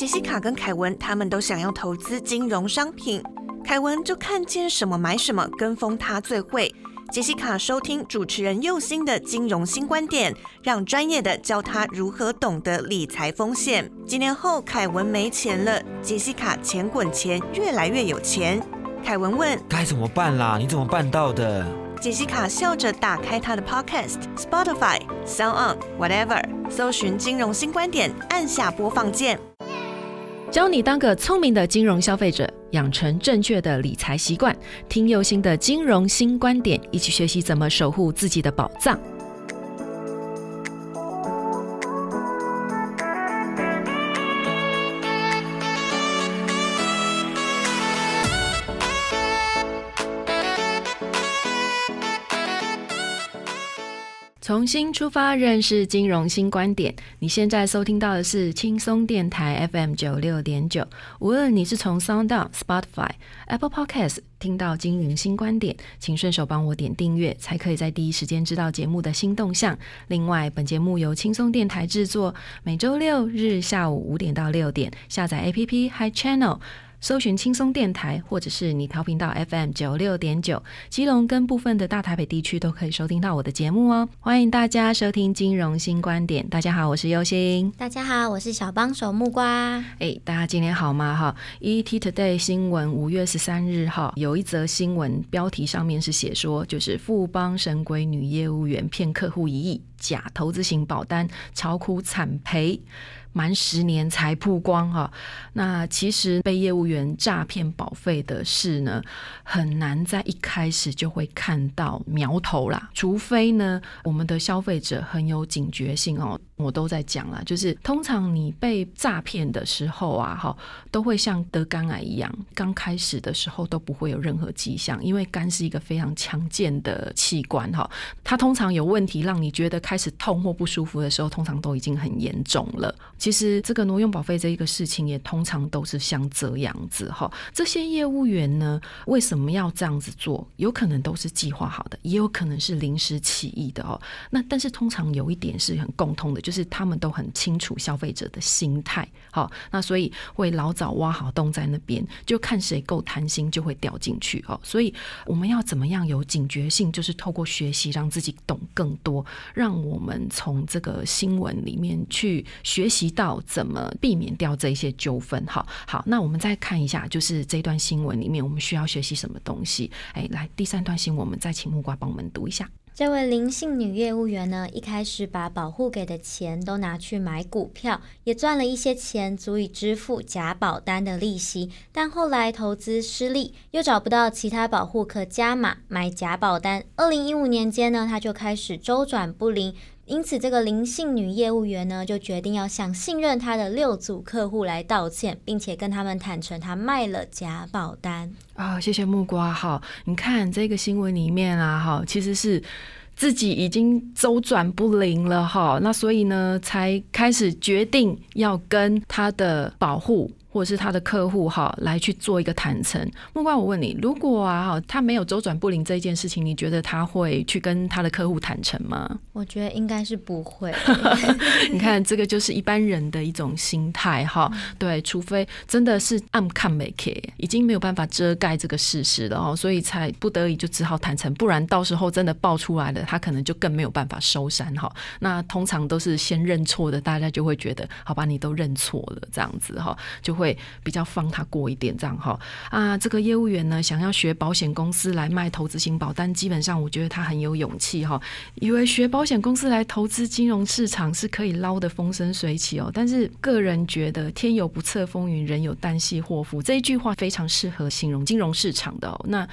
杰西卡跟凯文他们都想要投资金融商品，凯文就看见什么买什么，跟风他最会。杰西卡收听主持人佑星的金融新观点，让专业的教他如何懂得理财风险。几年后，凯文没钱了，杰西卡钱滚钱，越来越有钱。凯文问：该怎么办啦？你怎么办到的？杰西卡笑着打开他的 Podcast、Spotify、Sound On、Whatever，搜寻金融新观点，按下播放键。教你当个聪明的金融消费者，养成正确的理财习惯。听右心的金融新观点，一起学习怎么守护自己的宝藏。重新出发，认识金融新观点。你现在收听到的是轻松电台 FM 九六点九。无论你是从 Sound、Spotify、Apple Podcast 听到金融新观点，请顺手帮我点订阅，才可以在第一时间知道节目的新动向。另外，本节目由轻松电台制作，每周六日下午五点到六点，下载 APP Hi Channel。搜寻轻松电台，或者是你调频道 FM 九六点九，基隆跟部分的大台北地区都可以收听到我的节目哦。欢迎大家收听金融新观点。大家好，我是优心。大家好，我是小帮手木瓜。哎，大家今天好吗？哈，ET Today 新闻五月十三日哈，有一则新闻标题上面是写说，就是富邦神龟女业务员骗客户一亿，假投资型保单，超哭惨赔。满十年才曝光哈，那其实被业务员诈骗保费的事呢，很难在一开始就会看到苗头啦，除非呢，我们的消费者很有警觉性哦。我都在讲了，就是通常你被诈骗的时候啊，哈，都会像得肝癌一样，刚开始的时候都不会有任何迹象，因为肝是一个非常强健的器官哈，它通常有问题让你觉得开始痛或不舒服的时候，通常都已经很严重了。其实这个挪用保费这一个事情，也通常都是像这样子哈。这些业务员呢，为什么要这样子做？有可能都是计划好的，也有可能是临时起意的哦。那但是通常有一点是很共通的，就。就是他们都很清楚消费者的心态，好，那所以会老早挖好洞在那边，就看谁够贪心就会掉进去哦。所以我们要怎么样有警觉性？就是透过学习让自己懂更多，让我们从这个新闻里面去学习到怎么避免掉这些纠纷。好，好，那我们再看一下，就是这段新闻里面我们需要学习什么东西？哎，来第三段新闻，我们再请木瓜帮我们读一下。这位林姓女业务员呢，一开始把保护给的钱都拿去买股票，也赚了一些钱，足以支付假保单的利息。但后来投资失利，又找不到其他保护可加码买假保单。二零一五年间呢，她就开始周转不灵，因此这个林姓女业务员呢，就决定要向信任她的六组客户来道歉，并且跟他们坦诚她卖了假保单。啊，谢谢木瓜哈！你看这个新闻里面啊，哈，其实是自己已经周转不灵了哈，那所以呢，才开始决定要跟他的保护。或者是他的客户哈，来去做一个坦诚。木瓜，我问你，如果啊哈，他没有周转不灵这一件事情，你觉得他会去跟他的客户坦诚吗？我觉得应该是不会。你看，这个就是一般人的一种心态哈。对，除非真的是暗看没 care，已经没有办法遮盖这个事实了哦，所以才不得已就只好坦诚。不然到时候真的爆出来了，他可能就更没有办法收山哈。那通常都是先认错的，大家就会觉得好吧，你都认错了这样子哈，就。会比较放他过一点，这样哈啊，这个业务员呢，想要学保险公司来卖投资型保单，基本上我觉得他很有勇气哈，以为学保险公司来投资金融市场是可以捞得风生水起哦。但是个人觉得“天有不测风云，人有旦夕祸福”这一句话非常适合形容金融市场的哦。那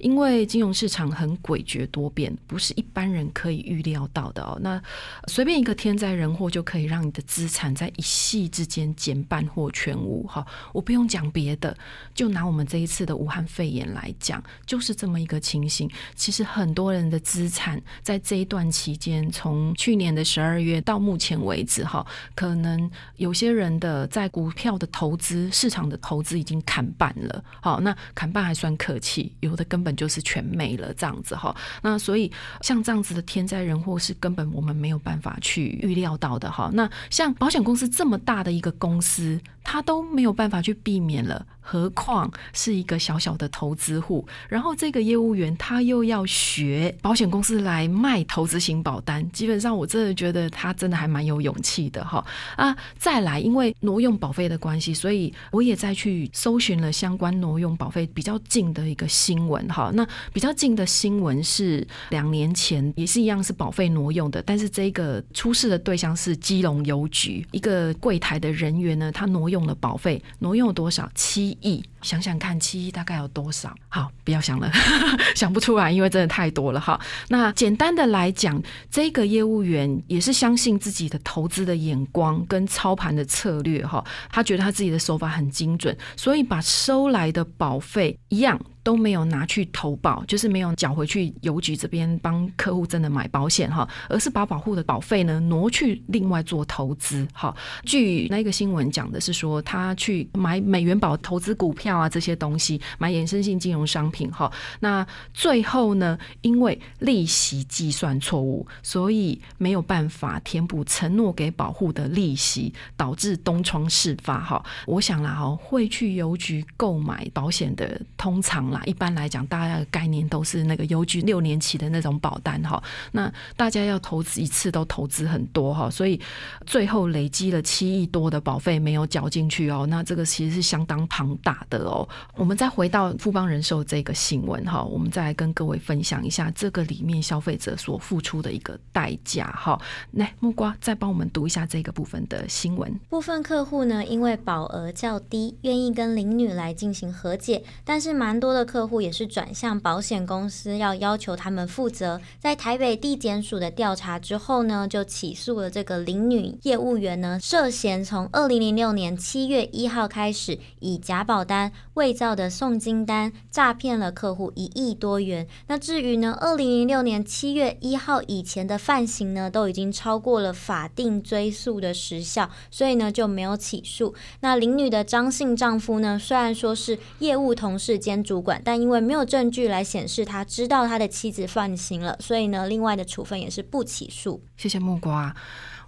因为金融市场很诡谲多变，不是一般人可以预料到的哦。那随便一个天灾人祸就可以让你的资产在一夕之间减半或全无。好。我不用讲别的，就拿我们这一次的武汉肺炎来讲，就是这么一个情形。其实很多人的资产在这一段期间，从去年的十二月到目前为止哈，可能有些人的在股票的投资市场的投资已经砍半了。好，那砍半还算客气，有的根本就是全没了这样子哈。那所以像这样子的天灾人祸是根本我们没有办法去预料到的哈。那像保险公司这么大的一个公司，他都没有办法去避免了。何况是一个小小的投资户，然后这个业务员他又要学保险公司来卖投资型保单，基本上我真的觉得他真的还蛮有勇气的哈啊！再来，因为挪用保费的关系，所以我也再去搜寻了相关挪用保费比较近的一个新闻哈。那比较近的新闻是两年前也是一样是保费挪用的，但是这个出事的对象是基隆邮局一个柜台的人员呢，他挪用用了保费，挪用了多少七。亿，想想看，七亿大概有多少？好，不要想了，想不出来，因为真的太多了哈。那简单的来讲，这个业务员也是相信自己的投资的眼光跟操盘的策略哈，他觉得他自己的手法很精准，所以把收来的保费一样。都没有拿去投保，就是没有缴回去邮局这边帮客户真的买保险哈，而是把保护的保费呢挪去另外做投资哈。据那个新闻讲的是说，他去买美元保投资股票啊这些东西，买衍生性金融商品哈。那最后呢，因为利息计算错误，所以没有办法填补承诺给保护的利息，导致东窗事发哈。我想啦哈，会去邮局购买保险的通常。一般来讲，大家的概念都是那个邮局六年期的那种保单哈。那大家要投资一次都投资很多哈，所以最后累积了七亿多的保费没有缴进去哦。那这个其实是相当庞大的哦。我们再回到富邦人寿这个新闻哈，我们再来跟各位分享一下这个里面消费者所付出的一个代价哈。来，木瓜再帮我们读一下这个部分的新闻。部分客户呢，因为保额较低，愿意跟林女来进行和解，但是蛮多的。客户也是转向保险公司，要要求他们负责。在台北地检署的调查之后呢，就起诉了这个林女业务员呢，涉嫌从二零零六年七月一号开始，以假保单、伪造的送金单诈骗了客户一亿多元。那至于呢，二零零六年七月一号以前的犯行呢，都已经超过了法定追诉的时效，所以呢就没有起诉。那林女的张姓丈夫呢，虽然说是业务同事兼主管。但因为没有证据来显示他知道他的妻子犯行了，所以呢，另外的处分也是不起诉。谢谢木瓜。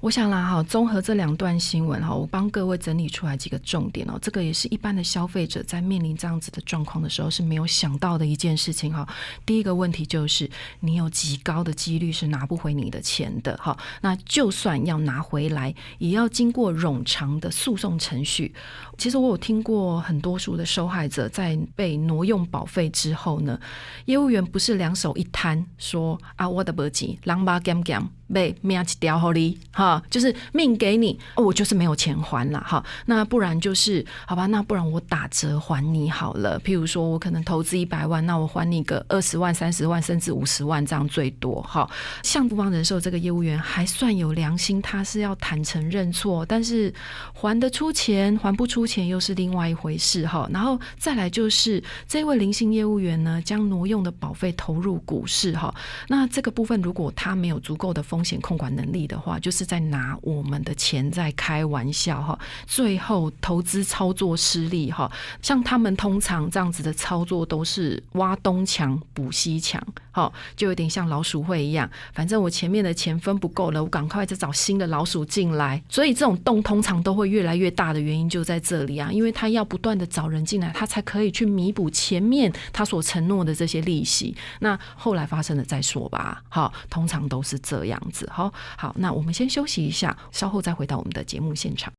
我想啦，哈，综合这两段新闻哈，我帮各位整理出来几个重点哦。这个也是一般的消费者在面临这样子的状况的时候是没有想到的一件事情哈。第一个问题就是，你有极高的几率是拿不回你的钱的哈。那就算要拿回来，也要经过冗长的诉讼程序。其实我有听过很多数的受害者在被挪用保费之后呢，业务员不是两手一摊说啊，我的不急，狼吧 gam gam。被命一掉好哩，哈，就是命给你，我就是没有钱还了，哈，那不然就是好吧，那不然我打折还你好了。譬如说我可能投资一百万，那我还你个二十万、三十万，甚至五十万这样最多，哈。像不帮人寿这个业务员还算有良心，他是要坦诚认错，但是还得出钱还不出钱又是另外一回事，哈。然后再来就是这位零星业务员呢，将挪用的保费投入股市，哈，那这个部分如果他没有足够的风险控管能力的话，就是在拿我们的钱在开玩笑哈。最后投资操作失利哈，像他们通常这样子的操作都是挖东墙补西墙，好，就有点像老鼠会一样。反正我前面的钱分不够了，我赶快再找新的老鼠进来。所以这种洞通常都会越来越大的原因就在这里啊，因为他要不断的找人进来，他才可以去弥补前面他所承诺的这些利息。那后来发生的再说吧。好，通常都是这样。样子好好，那我们先休息一下，稍后再回到我们的节目现场。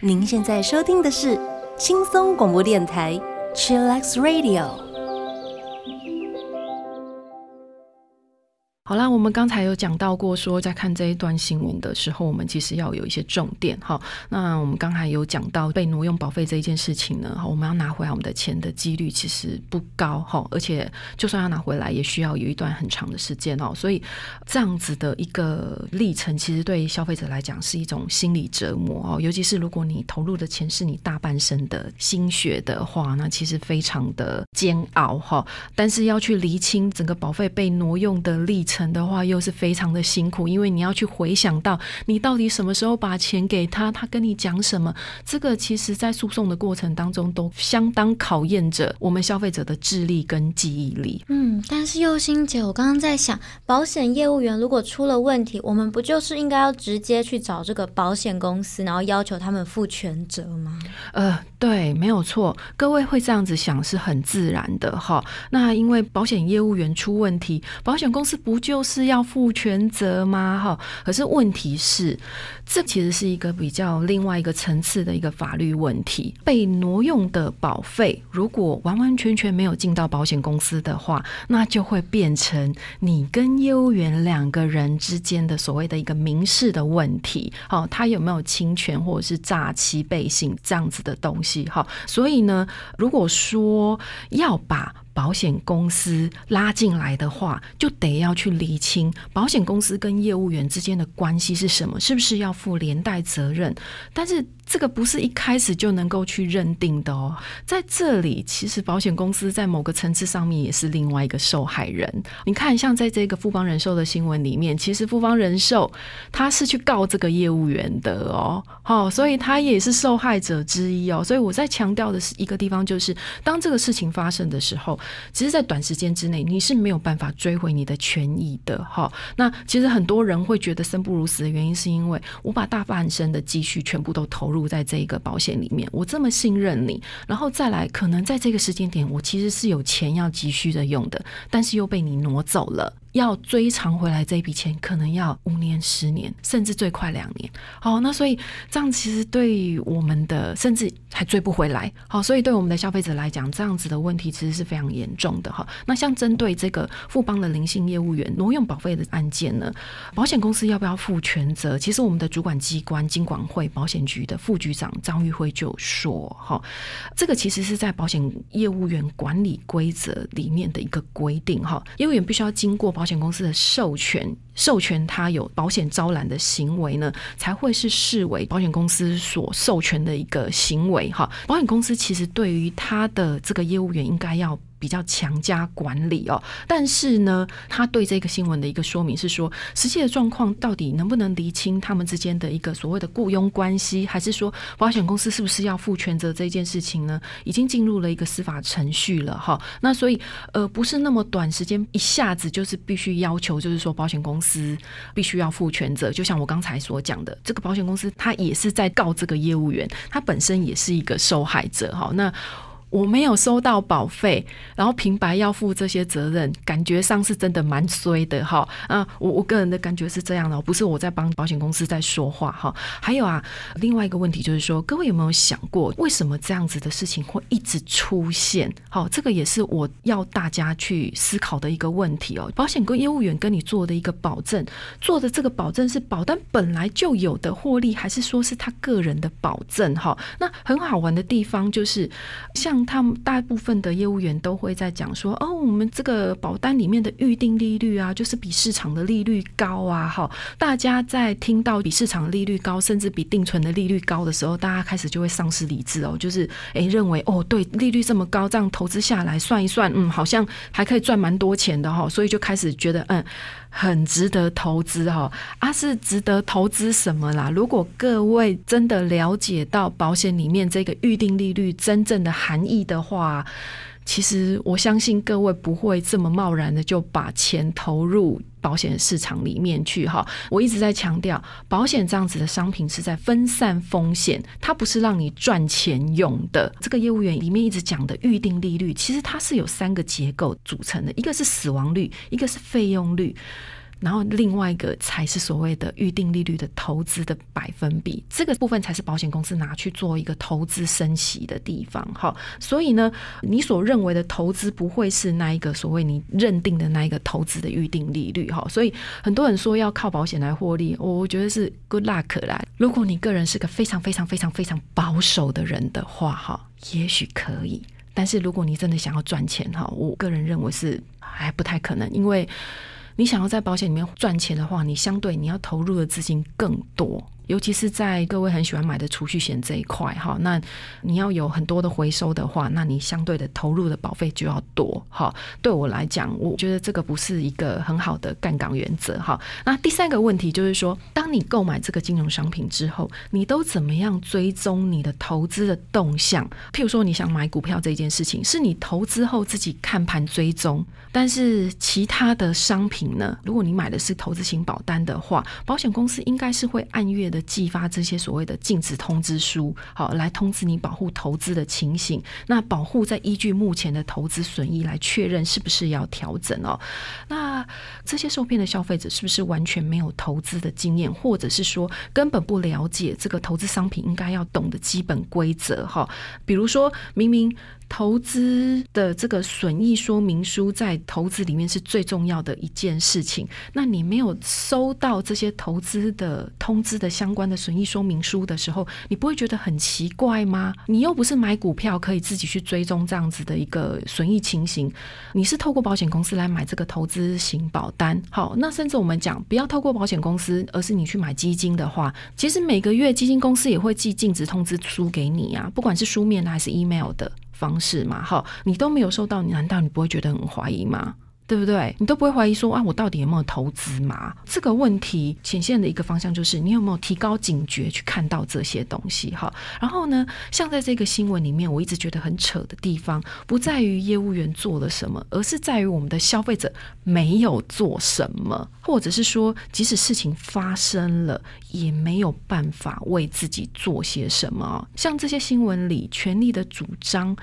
您现在收听的是轻松广播电台，Chillax Radio。好啦，我们刚才有讲到过，说在看这一段新闻的时候，我们其实要有一些重点哈。那我们刚才有讲到被挪用保费这一件事情呢，我们要拿回来我们的钱的几率其实不高哈，而且就算要拿回来，也需要有一段很长的时间哦。所以这样子的一个历程，其实对消费者来讲是一种心理折磨哦。尤其是如果你投入的钱是你大半生的心血的话，那其实非常的煎熬哈。但是要去厘清整个保费被挪用的历程。成的话又是非常的辛苦，因为你要去回想到你到底什么时候把钱给他，他跟你讲什么，这个其实在诉讼的过程当中都相当考验着我们消费者的智力跟记忆力。嗯，但是佑心姐，我刚刚在想，保险业务员如果出了问题，我们不就是应该要直接去找这个保险公司，然后要求他们负全责吗？呃，对，没有错，各位会这样子想是很自然的哈。那因为保险业务员出问题，保险公司不。就是要负全责吗？哈，可是问题是，这其实是一个比较另外一个层次的一个法律问题。被挪用的保费，如果完完全全没有进到保险公司的话，那就会变成你跟业务员两个人之间的所谓的一个民事的问题。好，他有没有侵权或者是诈欺背信这样子的东西？哈，所以呢，如果说要把保险公司拉进来的话，就得要去理清保险公司跟业务员之间的关系是什么，是不是要负连带责任？但是。这个不是一开始就能够去认定的哦，在这里，其实保险公司在某个层次上面也是另外一个受害人。你看，像在这个富邦人寿的新闻里面，其实富邦人寿他是去告这个业务员的哦，好，所以他也是受害者之一哦。所以我在强调的是一个地方，就是当这个事情发生的时候，其实，在短时间之内你是没有办法追回你的权益的哈。那其实很多人会觉得生不如死的原因，是因为我把大半生的积蓄全部都投入。在这一个保险里面，我这么信任你，然后再来，可能在这个时间点，我其实是有钱要急需的用的，但是又被你挪走了。要追偿回来这一笔钱，可能要五年、十年，甚至最快两年。好，那所以这样其实对我们的，甚至还追不回来。好，所以对我们的消费者来讲，这样子的问题其实是非常严重的哈。那像针对这个富邦的零性业务员挪用保费的案件呢，保险公司要不要负全责？其实我们的主管机关金管会保险局的副局长张玉辉就说，哈，这个其实是在保险业务员管理规则里面的一个规定哈，业务员必须要经过保保险公司的授权，授权他有保险招揽的行为呢，才会是视为保险公司所授权的一个行为。哈，保险公司其实对于他的这个业务员应该要。比较强加管理哦，但是呢，他对这个新闻的一个说明是说，实际的状况到底能不能厘清他们之间的一个所谓的雇佣关系，还是说保险公司是不是要负全责这件事情呢？已经进入了一个司法程序了哈。那所以呃，不是那么短时间一下子就是必须要求，就是说保险公司必须要负全责。就像我刚才所讲的，这个保险公司他也是在告这个业务员，他本身也是一个受害者哈。那我没有收到保费，然后平白要负这些责任，感觉上是真的蛮衰的哈。啊，我我个人的感觉是这样的，不是我在帮保险公司在说话哈。还有啊，另外一个问题就是说，各位有没有想过，为什么这样子的事情会一直出现？好，这个也是我要大家去思考的一个问题哦。保险跟业务员跟你做的一个保证，做的这个保证是保单本来就有的获利，还是说是他个人的保证？哈，那很好玩的地方就是像。他们大部分的业务员都会在讲说，哦，我们这个保单里面的预定利率啊，就是比市场的利率高啊，哈。大家在听到比市场利率高，甚至比定存的利率高的时候，大家开始就会丧失理智哦，就是诶认为哦，对，利率这么高，这样投资下来算一算，嗯，好像还可以赚蛮多钱的哈，所以就开始觉得嗯。很值得投资哈啊，是值得投资什么啦？如果各位真的了解到保险里面这个预定利率真正的含义的话。其实我相信各位不会这么贸然的就把钱投入保险市场里面去哈。我一直在强调，保险这样子的商品是在分散风险，它不是让你赚钱用的。这个业务员里面一直讲的预定利率，其实它是有三个结构组成的，一个是死亡率，一个是费用率。然后另外一个才是所谓的预定利率的投资的百分比，这个部分才是保险公司拿去做一个投资升息的地方。好，所以呢，你所认为的投资不会是那一个所谓你认定的那一个投资的预定利率。哈，所以很多人说要靠保险来获利，我觉得是 good luck 啦。如果你个人是个非常非常非常非常保守的人的话，哈，也许可以。但是如果你真的想要赚钱，哈，我个人认为是还不太可能，因为你想要在保险里面赚钱的话，你相对你要投入的资金更多。尤其是在各位很喜欢买的储蓄险这一块哈，那你要有很多的回收的话，那你相对的投入的保费就要多哈。对我来讲，我觉得这个不是一个很好的杠杆原则哈。那第三个问题就是说，当你购买这个金融商品之后，你都怎么样追踪你的投资的动向？譬如说，你想买股票这件事情，是你投资后自己看盘追踪，但是其他的商品呢？如果你买的是投资型保单的话，保险公司应该是会按月的。寄发这些所谓的禁止通知书，好来通知你保护投资的情形。那保护在依据目前的投资损益来确认是不是要调整哦。那这些受骗的消费者是不是完全没有投资的经验，或者是说根本不了解这个投资商品应该要懂的基本规则？哈，比如说明明。投资的这个损益说明书在投资里面是最重要的一件事情。那你没有收到这些投资的通知的相关的损益说明书的时候，你不会觉得很奇怪吗？你又不是买股票可以自己去追踪这样子的一个损益情形，你是透过保险公司来买这个投资型保单。好，那甚至我们讲不要透过保险公司，而是你去买基金的话，其实每个月基金公司也会寄净值通知书给你啊，不管是书面的还是 email 的。方式嘛，哈，你都没有收到，你难道你不会觉得很怀疑吗？对不对？你都不会怀疑说啊，我到底有没有投资嘛？这个问题显现的一个方向就是，你有没有提高警觉去看到这些东西？哈，然后呢，像在这个新闻里面，我一直觉得很扯的地方，不在于业务员做了什么，而是在于我们的消费者没有做什么，或者是说，即使事情发生了，也没有办法为自己做些什么。像这些新闻里，权力的主张，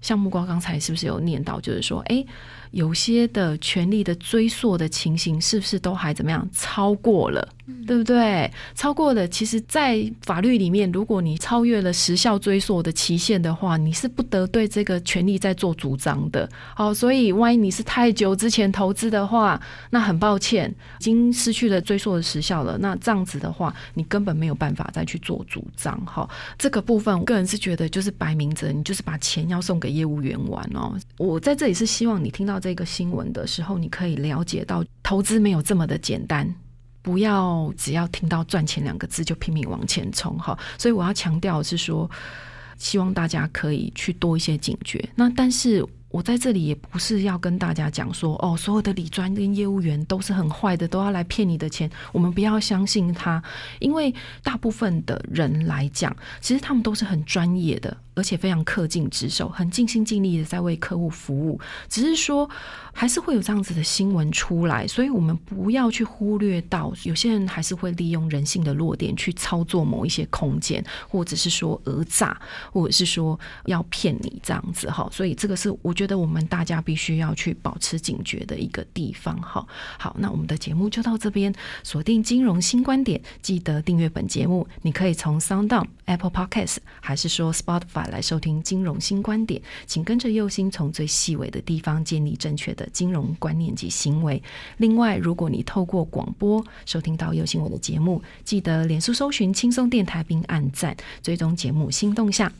像木瓜刚才是不是有念到，就是说，哎。有些的权利的追溯的情形，是不是都还怎么样超过了？对不对？超过了，其实，在法律里面，如果你超越了时效追溯的期限的话，你是不得对这个权利再做主张的。好，所以万一你是太久之前投资的话，那很抱歉，已经失去了追溯的时效了。那这样子的话，你根本没有办法再去做主张。哈，这个部分，我个人是觉得就是摆明着，你就是把钱要送给业务员玩哦。我在这里是希望你听到。这个新闻的时候，你可以了解到投资没有这么的简单，不要只要听到赚钱两个字就拼命往前冲哈。所以我要强调是说，希望大家可以去多一些警觉。那但是我在这里也不是要跟大家讲说，哦，所有的理专跟业务员都是很坏的，都要来骗你的钱，我们不要相信他，因为大部分的人来讲，其实他们都是很专业的。而且非常恪尽职守，很尽心尽力的在为客户服务。只是说，还是会有这样子的新闻出来，所以我们不要去忽略到，有些人还是会利用人性的弱点去操作某一些空间，或者是说讹诈，或者是说要骗你这样子哈。所以这个是我觉得我们大家必须要去保持警觉的一个地方哈。好，那我们的节目就到这边，锁定金融新观点，记得订阅本节目。你可以从 Sound、Apple Podcast，还是说 Spotify。来收听金融新观点，请跟着右心，从最细微的地方建立正确的金融观念及行为。另外，如果你透过广播收听到右心我的节目，记得脸书搜寻轻松电台并按赞，追踪节目新动向。